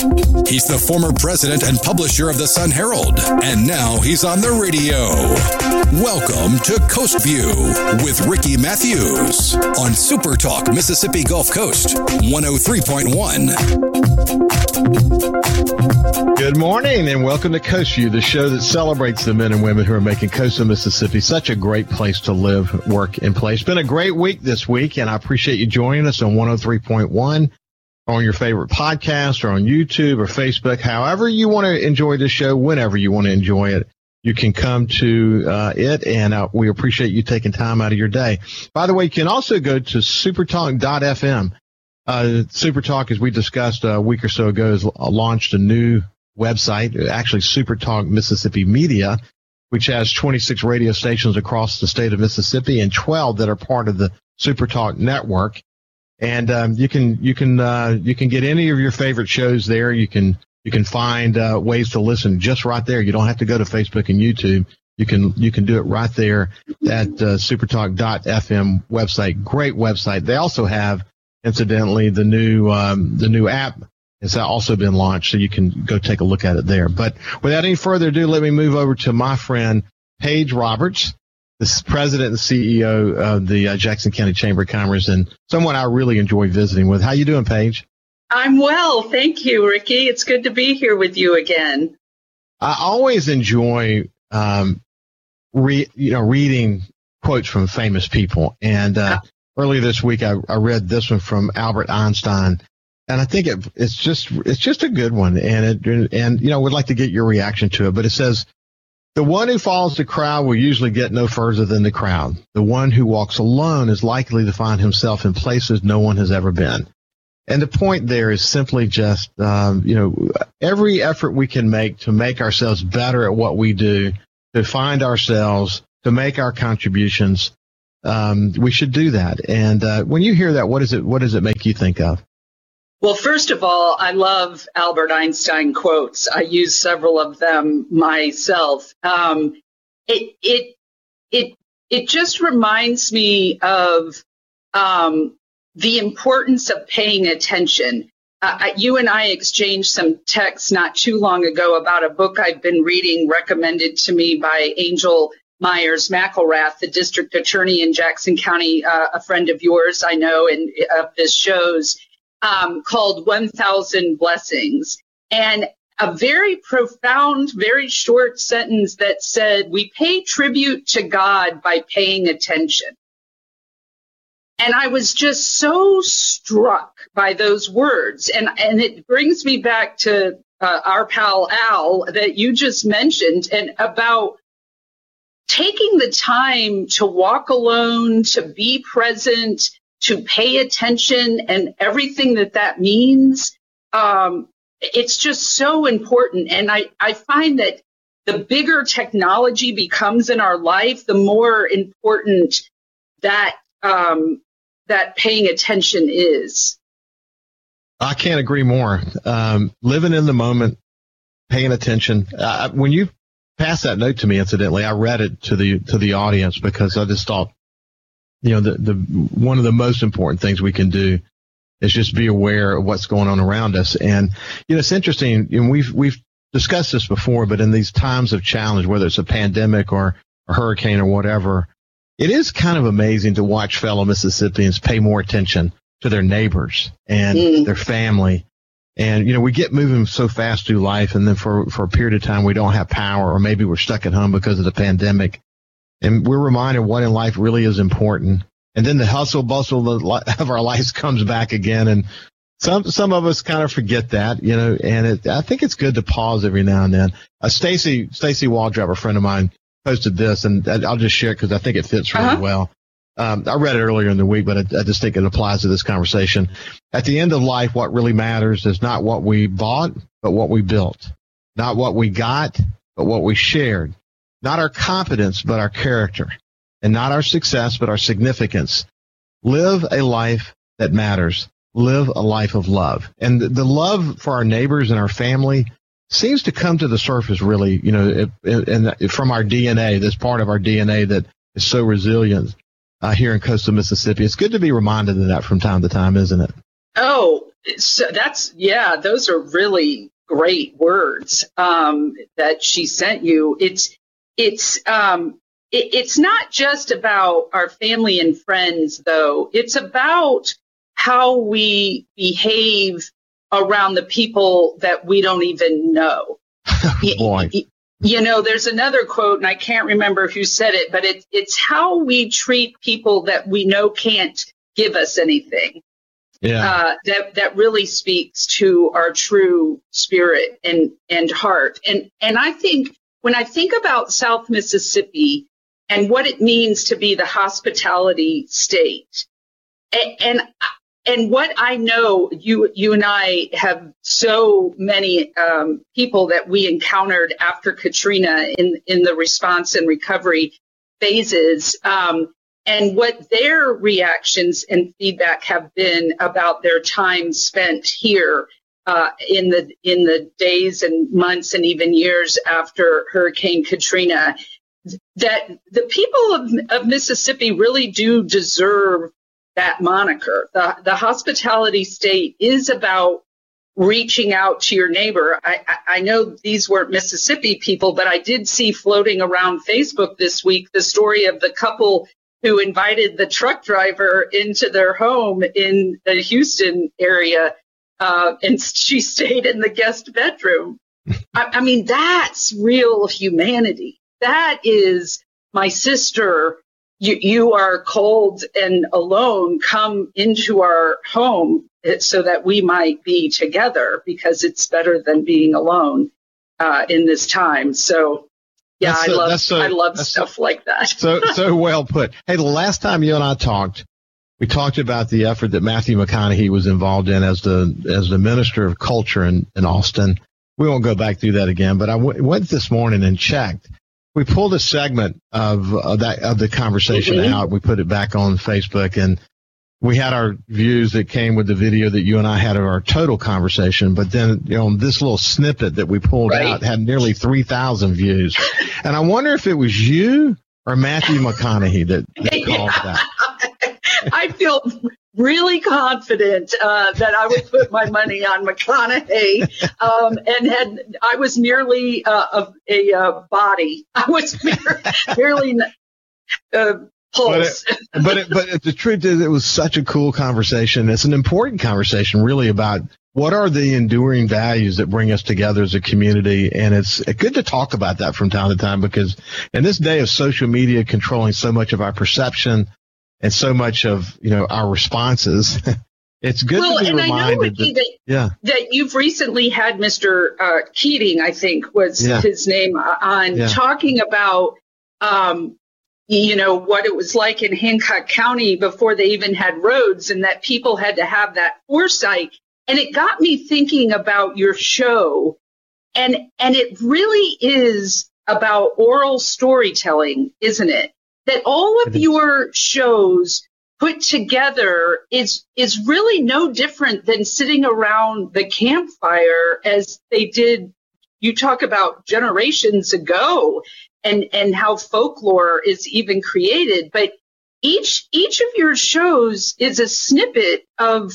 He's the former president and publisher of the Sun Herald, and now he's on the radio. Welcome to Coast View with Ricky Matthews on SuperTalk Mississippi Gulf Coast 103.1. Good morning and welcome to Coast View, the show that celebrates the men and women who are making coastal Mississippi such a great place to live, work, and play. It's been a great week this week, and I appreciate you joining us on 103.1 on your favorite podcast or on YouTube or Facebook, however you want to enjoy the show, whenever you want to enjoy it. You can come to uh, it, and uh, we appreciate you taking time out of your day. By the way, you can also go to supertalk.fm. Uh, Supertalk, as we discussed a week or so ago, has launched a new website, actually Supertalk Mississippi Media, which has 26 radio stations across the state of Mississippi and 12 that are part of the Supertalk network and um, you can you can uh, you can get any of your favorite shows there. You can you can find uh, ways to listen just right there. You don't have to go to Facebook and YouTube. You can you can do it right there at uh, supertalk.fm website. Great website. They also have, incidentally, the new um, the new app has also been launched, so you can go take a look at it there. But without any further ado, let me move over to my friend Paige Roberts the president and CEO of the uh, Jackson County Chamber of Commerce and someone I really enjoy visiting with. How you doing, Paige? I'm well. Thank you, Ricky. It's good to be here with you again. I always enjoy, um, re, you know, reading quotes from famous people. And, uh, earlier this week, I, I read this one from Albert Einstein. And I think it, it's just, it's just a good one. And it, and, you know, would like to get your reaction to it, but it says, the one who follows the crowd will usually get no further than the crowd. The one who walks alone is likely to find himself in places no one has ever been. And the point there is simply just, um, you know, every effort we can make to make ourselves better at what we do, to find ourselves, to make our contributions, um, we should do that. And uh, when you hear that, what does it what does it make you think of? Well, first of all, I love Albert Einstein quotes. I use several of them myself. Um, it it it it just reminds me of um, the importance of paying attention. Uh, you and I exchanged some texts not too long ago about a book I've been reading, recommended to me by Angel Myers McIlrath, the district attorney in Jackson County, uh, a friend of yours, I know, and of this show's um, called 1000 Blessings. And a very profound, very short sentence that said, We pay tribute to God by paying attention. And I was just so struck by those words. And, and it brings me back to uh, our pal Al that you just mentioned and about taking the time to walk alone, to be present, to pay attention and everything that that means. Um, it's just so important. And I, I find that the bigger technology becomes in our life, the more important that um, that paying attention is. I can't agree more. Um, living in the moment, paying attention. Uh, when you passed that note to me, incidentally, I read it to the to the audience because I just thought you know, the, the, one of the most important things we can do is just be aware of what's going on around us. And, you know, it's interesting, and we've, we've discussed this before, but in these times of challenge, whether it's a pandemic or a hurricane or whatever, it is kind of amazing to watch fellow Mississippians pay more attention to their neighbors and mm. their family. And, you know, we get moving so fast through life and then for, for a period of time we don't have power or maybe we're stuck at home because of the pandemic and we're reminded what in life really is important. And then the hustle bustle of our lives comes back again. And some, some of us kind of forget that, you know, and it, I think it's good to pause every now and then. Uh, Stacy, Stacy Waldrop, a friend of mine, posted this and I'll just share it because I think it fits really uh-huh. well. Um, I read it earlier in the week, but I, I, just think it applies to this conversation. At the end of life, what really matters is not what we bought, but what we built. Not what we got, but what we shared not our competence, but our character, and not our success, but our significance. Live a life that matters. Live a life of love. And the love for our neighbors and our family seems to come to the surface really, you know, and from our DNA, this part of our DNA that is so resilient. uh, here in coastal Mississippi. It's good to be reminded of that from time to time, isn't it? Oh, so that's yeah. Those are really great words um, that she sent you. It's it's um, it, it's not just about our family and friends, though. It's about how we behave around the people that we don't even know. Boy. You know, there's another quote, and I can't remember who said it, but it, it's how we treat people that we know can't give us anything. Yeah. Uh, that that really speaks to our true spirit and and heart. And and I think when I think about South Mississippi and what it means to be the hospitality state, and, and and what I know, you you and I have so many um, people that we encountered after Katrina in in the response and recovery phases, um, and what their reactions and feedback have been about their time spent here uh, in the in the days and months and even years after Hurricane Katrina. That the people of, of Mississippi really do deserve that moniker. The, the hospitality state is about reaching out to your neighbor. I, I, know these weren't Mississippi people, but I did see floating around Facebook this week the story of the couple who invited the truck driver into their home in the Houston area, uh, and she stayed in the guest bedroom. I, I mean, that's real humanity. That is my sister you, you are cold and alone, come into our home so that we might be together because it's better than being alone uh, in this time. So, yeah, that's I love so, I love stuff so, like that. so so well put. Hey, the last time you and I talked, we talked about the effort that Matthew McConaughey was involved in as the as the minister of culture in, in Austin. We won't go back through that again, but I w- went this morning and checked we pulled a segment of, of that of the conversation mm-hmm. out. We put it back on Facebook, and we had our views that came with the video that you and I had of our total conversation. But then, you know, this little snippet that we pulled right. out had nearly three thousand views, and I wonder if it was you or Matthew McConaughey that, that called that. I feel really confident uh, that I would put my money on McConaughey, um, and had I was merely uh, a, a uh, body. I was merely uh, pulse. But, it, but, it, but the truth is, it was such a cool conversation. It's an important conversation, really, about what are the enduring values that bring us together as a community? And it's good to talk about that from time to time because in this day of social media controlling so much of our perception and so much of you know our responses. it's good well, to be reminded that, that, yeah. that you've recently had Mr. Uh, Keating, I think was yeah. his name, uh, on yeah. talking about um, you know what it was like in Hancock County before they even had roads, and that people had to have that foresight. And it got me thinking about your show, and and it really is about oral storytelling, isn't it? That all of your shows put together is is really no different than sitting around the campfire as they did you talk about generations ago and and how folklore is even created but each each of your shows is a snippet of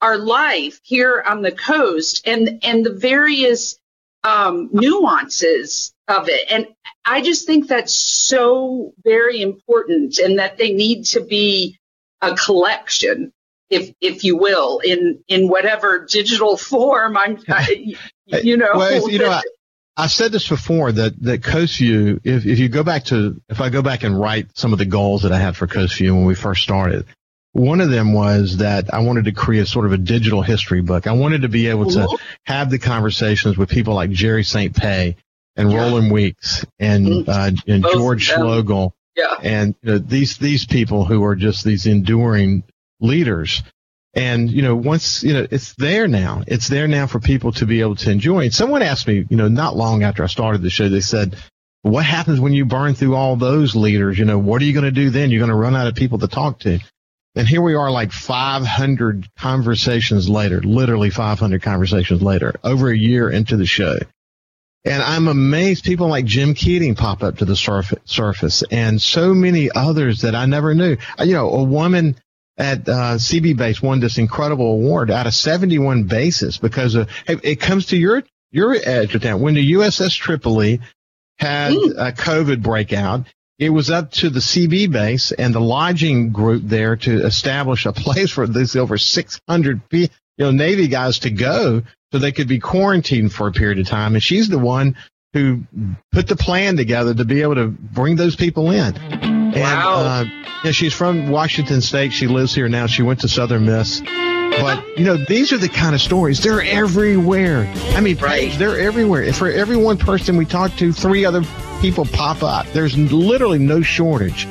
our life here on the coast and and the various um, nuances of it. And I just think that's so very important and that they need to be a collection, if, if you will, in, in whatever digital form I'm, I, you know. well, you know, I, I've said this before that, that Coastview, if, if you go back to, if I go back and write some of the goals that I had for Coastview when we first started, one of them was that I wanted to create sort of a digital history book. I wanted to be able to have the conversations with people like Jerry St. Pé and yeah. Roland Weeks and, mm-hmm. uh, and George Schloegel. Yeah. And you know, these, these people who are just these enduring leaders. And, you know, once, you know, it's there now. It's there now for people to be able to enjoy. And someone asked me, you know, not long after I started the show, they said, what happens when you burn through all those leaders? You know, what are you going to do then? You're going to run out of people to talk to. And here we are like 500 conversations later, literally 500 conversations later, over a year into the show. And I'm amazed people like Jim Keating pop up to the surf- surface and so many others that I never knew. Uh, you know, a woman at uh, CB base won this incredible award out of 71 bases because of, hey, it comes to your, your edge of town. When the USS Tripoli had mm. a COVID breakout, it was up to the CB base and the lodging group there to establish a place for these over 600 you know, Navy guys to go so they could be quarantined for a period of time. And she's the one who put the plan together to be able to bring those people in. Wow. And, uh, yeah, she's from Washington State. She lives here now. She went to Southern Miss. But, you know, these are the kind of stories. They're everywhere. I mean, right. they're everywhere. For every one person we talk to, three other people pop up. There's literally no shortage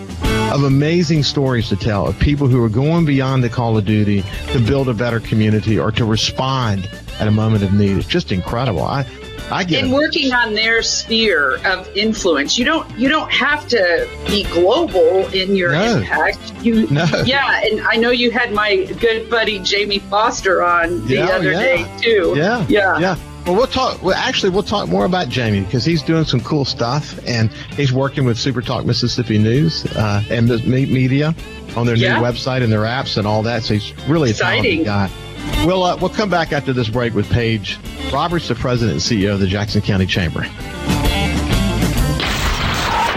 of amazing stories to tell of people who are going beyond the call of duty to build a better community or to respond at a moment of need. It's just incredible. I, I get and working on their sphere of influence. You don't you don't have to be global in your no. impact. You no. yeah, and I know you had my good buddy Jamie Foster on the yeah, other yeah. day too. Yeah, yeah, yeah. Well, we'll talk. Well, actually, we'll talk more about Jamie because he's doing some cool stuff, and he's working with Super Talk Mississippi News uh, and the media on their yeah. new website and their apps and all that. So he's really Exciting. a talented guy. We'll uh, we'll come back after this break with Paige Roberts, the president and CEO of the Jackson County Chamber.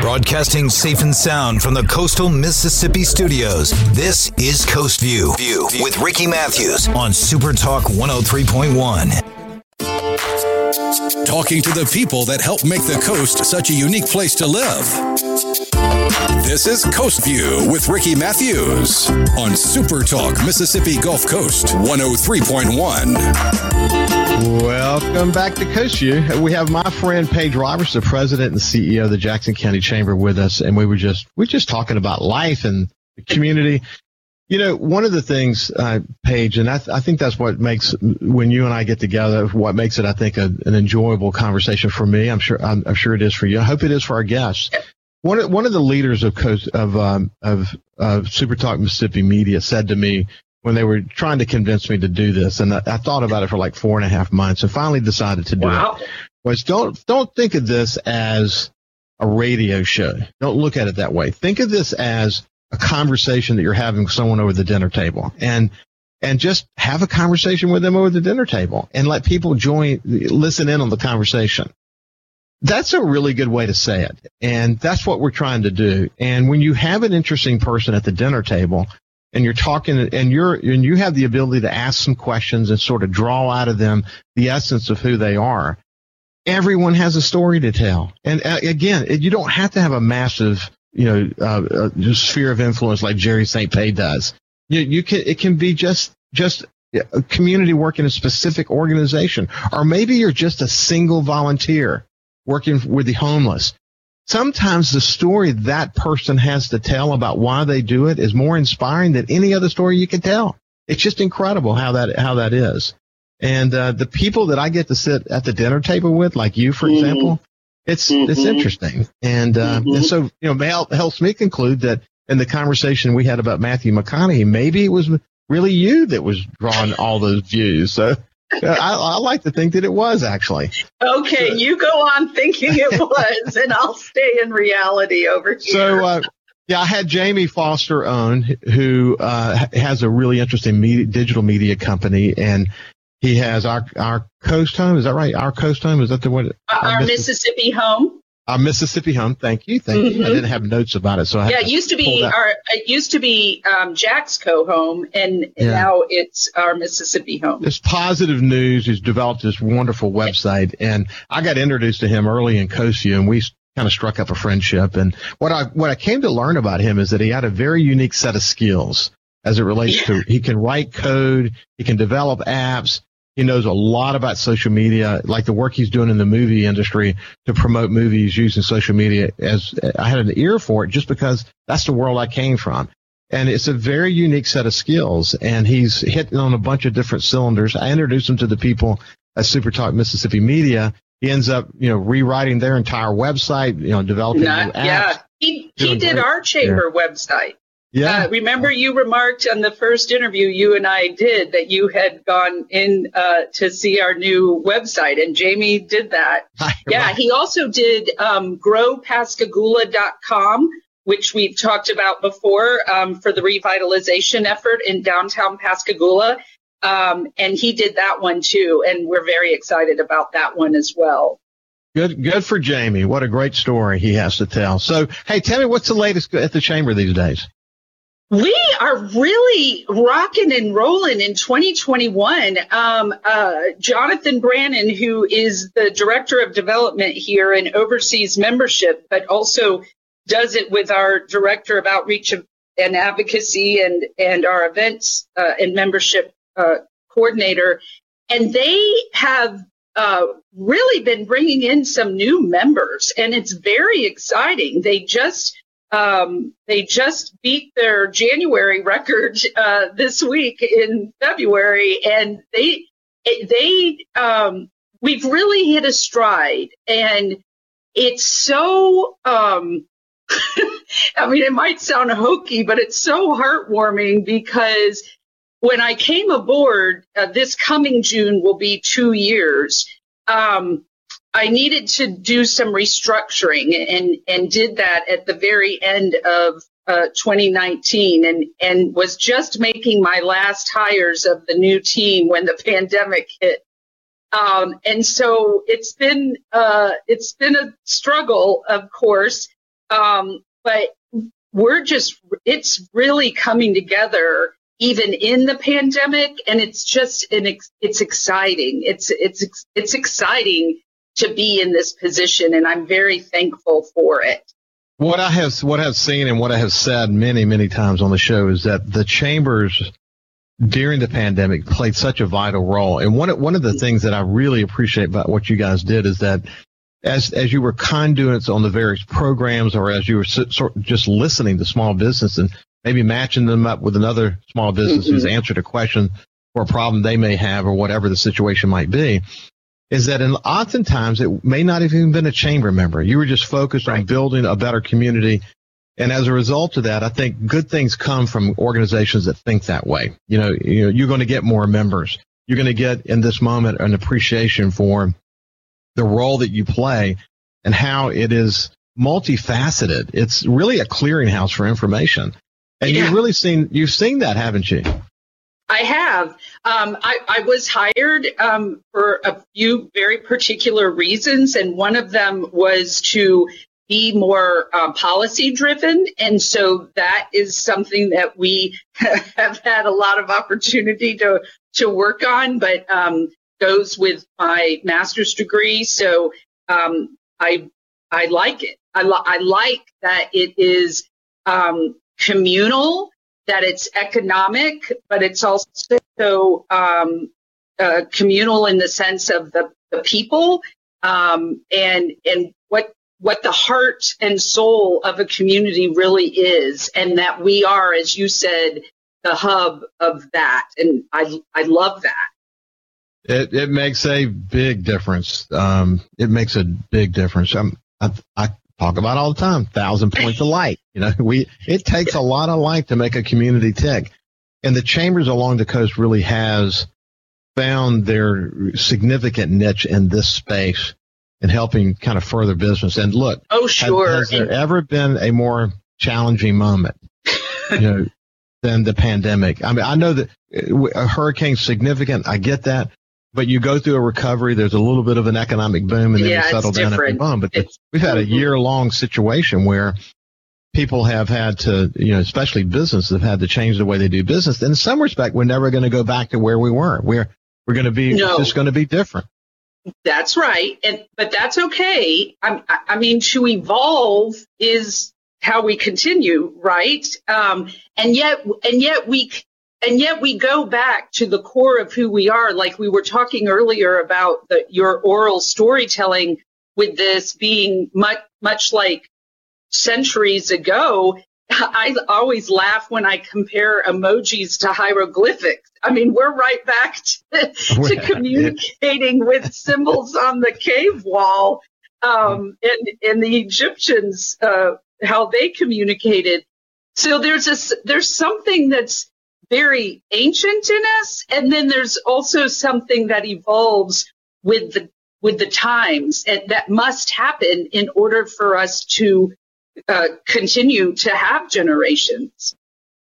Broadcasting safe and sound from the coastal Mississippi studios. This is Coast View, View with Ricky Matthews on Super Talk 103.1 talking to the people that help make the coast such a unique place to live. This is Coast View with Ricky Matthews on Super Talk Mississippi Gulf Coast 103.1. Welcome back to Coast View. We have my friend Paige Roberts, the president and CEO of the Jackson County Chamber with us, and we were just we are just talking about life and the community. You know, one of the things, uh, Paige, and I, th- I, think that's what makes when you and I get together, what makes it, I think, a, an enjoyable conversation for me. I'm sure, I'm, I'm, sure it is for you. I hope it is for our guests. One of, one of the leaders of of um, of, of Super Talk Mississippi Media said to me when they were trying to convince me to do this, and I, I thought about it for like four and a half months, and finally decided to do wow. it. Was don't don't think of this as a radio show. Don't look at it that way. Think of this as a conversation that you're having with someone over the dinner table. And and just have a conversation with them over the dinner table and let people join listen in on the conversation. That's a really good way to say it. And that's what we're trying to do. And when you have an interesting person at the dinner table and you're talking and you're and you have the ability to ask some questions and sort of draw out of them the essence of who they are everyone has a story to tell. And uh, again you don't have to have a massive you know, uh, uh, sphere of influence like Jerry St. Pé does. You, you can, it can be just, just a community work in a specific organization, or maybe you're just a single volunteer working with the homeless. Sometimes the story that person has to tell about why they do it is more inspiring than any other story you can tell. It's just incredible how that, how that is. And, uh, the people that I get to sit at the dinner table with, like you, for mm-hmm. example, it's mm-hmm. it's interesting, and, uh, mm-hmm. and so you know, helps me conclude that in the conversation we had about Matthew McConaughey, maybe it was really you that was drawing all those views. So I, I, like to think that it was actually. Okay, you go on thinking it was, and I'll stay in reality over here. So, uh, yeah, I had Jamie Foster on, who uh, has a really interesting media, digital media company, and he has our our coast home. Is that right? Our coast home. Is that the one? Our, our Mississippi, home. Our Mississippi home. Thank you. Thank mm-hmm. you. I mm-hmm. didn't have notes about it, so I yeah. It used to be our. It used to be um, Jack's co home, and yeah. now it's our Mississippi home. This positive news. He's developed this wonderful website, and I got introduced to him early in View, and we kind of struck up a friendship. And what I what I came to learn about him is that he had a very unique set of skills as it relates yeah. to he can write code, he can develop apps, he knows a lot about social media, like the work he's doing in the movie industry to promote movies using social media. As I had an ear for it just because that's the world I came from. And it's a very unique set of skills. And he's hitting on a bunch of different cylinders. I introduced him to the people at Super Talk Mississippi Media. He ends up, you know, rewriting their entire website, you know, developing Not, new apps. Yeah, he, he did our chamber website. Yeah. Uh, remember, you remarked on the first interview you and I did that you had gone in uh, to see our new website, and Jamie did that. yeah, he also did um, growpascagoula.com, which we've talked about before um, for the revitalization effort in downtown Pascagoula. Um, and he did that one too, and we're very excited about that one as well. Good, good for Jamie. What a great story he has to tell. So, hey, tell me what's the latest at the chamber these days? We are really rocking and rolling in 2021. Um, uh, Jonathan Brannon, who is the director of development here and oversees membership, but also does it with our director of outreach and advocacy and and our events uh, and membership uh, coordinator, and they have uh, really been bringing in some new members, and it's very exciting. They just um, they just beat their January record uh, this week in February, and they they um, we've really hit a stride, and it's so. Um, I mean, it might sound hokey, but it's so heartwarming because when I came aboard, uh, this coming June will be two years. Um, I needed to do some restructuring and, and did that at the very end of uh, 2019 and, and was just making my last hires of the new team when the pandemic hit. Um, and so it's been, uh, it's been a struggle, of course. Um, but we're just, it's really coming together even in the pandemic. And it's just, an, it's exciting. It's, it's, it's exciting to be in this position, and I'm very thankful for it. What I have what I've seen and what I have said many many times on the show is that the chambers during the pandemic played such a vital role. And one one of the things that I really appreciate about what you guys did is that as as you were conduits on the various programs, or as you were sort just listening to small business and maybe matching them up with another small business mm-hmm. who's answered a question or a problem they may have, or whatever the situation might be, is that in, oftentimes it may not have even been a chamber member. You were just focused right. on building a better community. And as a result of that, I think good things come from organizations that think that way. You know, you know, you're going to get more members. You're going to get in this moment an appreciation for the role that you play and how it is multifaceted. It's really a clearinghouse for information. And yeah. you've really seen, you've seen that, haven't you? I have. Um, I, I, was hired um, for a few very particular reasons, and one of them was to be more uh, policy driven. And so that is something that we have had a lot of opportunity to, to work on, but um, goes with my master's degree. So um, I, I like it. I, li- I like that it is um, communal that it's economic, but it's also um, uh, communal in the sense of the, the people um, and and what what the heart and soul of a community really is, and that we are, as you said, the hub of that, and I I love that. It it makes a big difference. Um, it makes a big difference. I'm, I, I talk about all the time. Thousand points of light. You know, we it takes a lot of light to make a community tick, and the chambers along the coast really has found their significant niche in this space and helping kind of further business. And look, oh sure, has, has there ever been a more challenging moment? you know, than the pandemic. I mean, I know that uh, a hurricane's significant. I get that but you go through a recovery. There's a little bit of an economic boom, and then yeah, you settle down different. and boom. But it's, we've had a year long situation where people have had to, you know, especially businesses have had to change the way they do business. In some respect, we're never going to go back to where we were. We're we're going to be no. just going to be different. That's right, and but that's okay. I, I mean, to evolve is how we continue, right? Um, and yet, and yet we and yet we go back to the core of who we are. Like we were talking earlier about the, your oral storytelling with this being much much like centuries ago. I always laugh when i compare emojis to hieroglyphics. I mean we're right back to, to communicating with symbols on the cave wall um, and, and the egyptians uh, how they communicated. So there's a, there's something that's very ancient in us. And then there's also something that evolves with the, with the times and that must happen in order for us to uh, continue to have generations.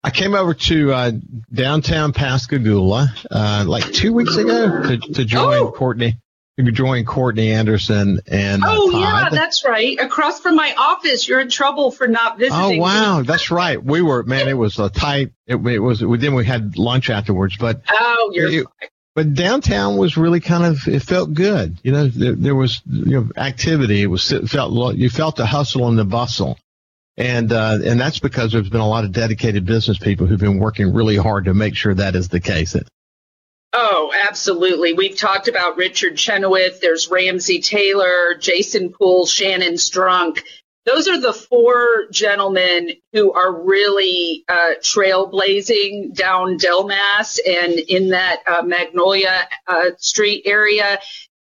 I came over to uh, downtown Pascagoula uh, like two weeks ago to, to join oh. Courtney. Join Courtney Anderson and uh, oh yeah, that's right. Across from my office, you're in trouble for not visiting. Oh wow, me. that's right. We were man. It was a tight. It, it was. We then we had lunch afterwards, but oh, you're. It, but downtown was really kind of it felt good. You know, there, there was you know activity. It was it felt you felt the hustle and the bustle and uh, and that's because there's been a lot of dedicated business people who've been working really hard to make sure that is the case. Oh, absolutely. We've talked about Richard Chenoweth. There's Ramsey Taylor, Jason Poole, Shannon Strunk. Those are the four gentlemen who are really uh, trailblazing down Delmas and in that uh, Magnolia uh, Street area.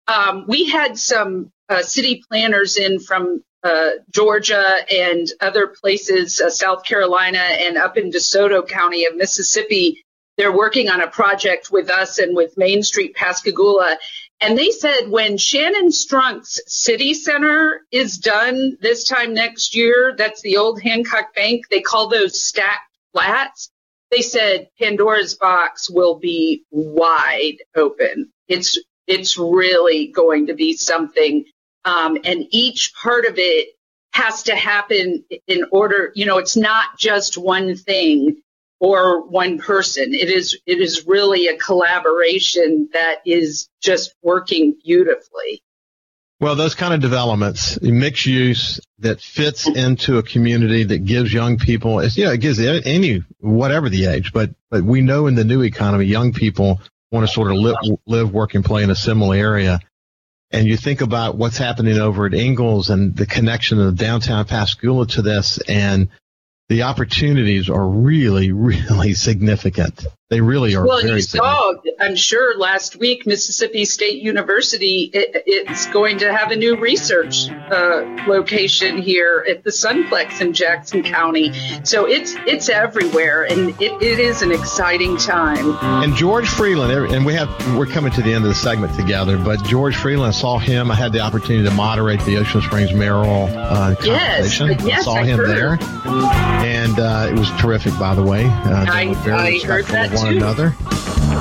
Um, we had some uh, city planners in from uh, Georgia and other places, uh, South Carolina and up in DeSoto County of Mississippi. They're working on a project with us and with Main Street Pascagoula. And they said when Shannon Strunk's city center is done this time next year, that's the old Hancock Bank, they call those stacked flats. They said Pandora's box will be wide open. It's, it's really going to be something um, and each part of it has to happen in order, you know, it's not just one thing or one person. It is, it is really a collaboration that is just working beautifully. Well, those kind of developments, mixed use that fits into a community that gives young people, it's, you know, it gives any, whatever the age, but, but we know in the new economy, young people want to sort of live, live, work and play in a similar area and you think about what's happening over at Ingalls and the connection of downtown Pascagoula to this, and the opportunities are really, really significant. They really are. Well, you saw, I'm sure last week, Mississippi State University it, it's going to have a new research uh, location here at the Sunplex in Jackson County. So it's it's everywhere, and it, it is an exciting time. And George Freeland, and we have we're coming to the end of the segment together, but George Freeland, I saw him. I had the opportunity to moderate the Ocean Springs mayoral uh, conversation. Yes, yes, I saw I him heard. there, and uh, it was terrific. By the way, uh, I, I heard that one another.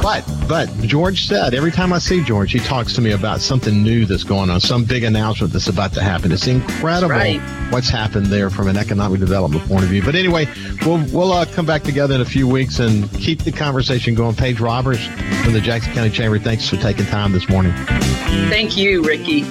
But but George said every time I see George, he talks to me about something new that's going on, some big announcement that's about to happen. It's incredible right. what's happened there from an economic development point of view. But anyway, we'll we'll uh, come back together in a few weeks and keep the conversation going. Paige Roberts from the Jackson County Chamber, thanks for taking time this morning. Thank you, Ricky.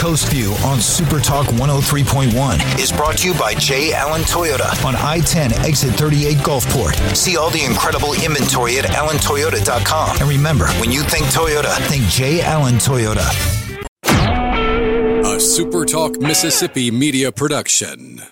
Coast View on Super Talk 103.1 is brought to you by J. Allen Toyota on I 10 exit 38 Gulfport. See all the incredible inventory at allentoyota.com. And remember, when you think Toyota, think J. Allen Toyota. A Super Talk Mississippi media production.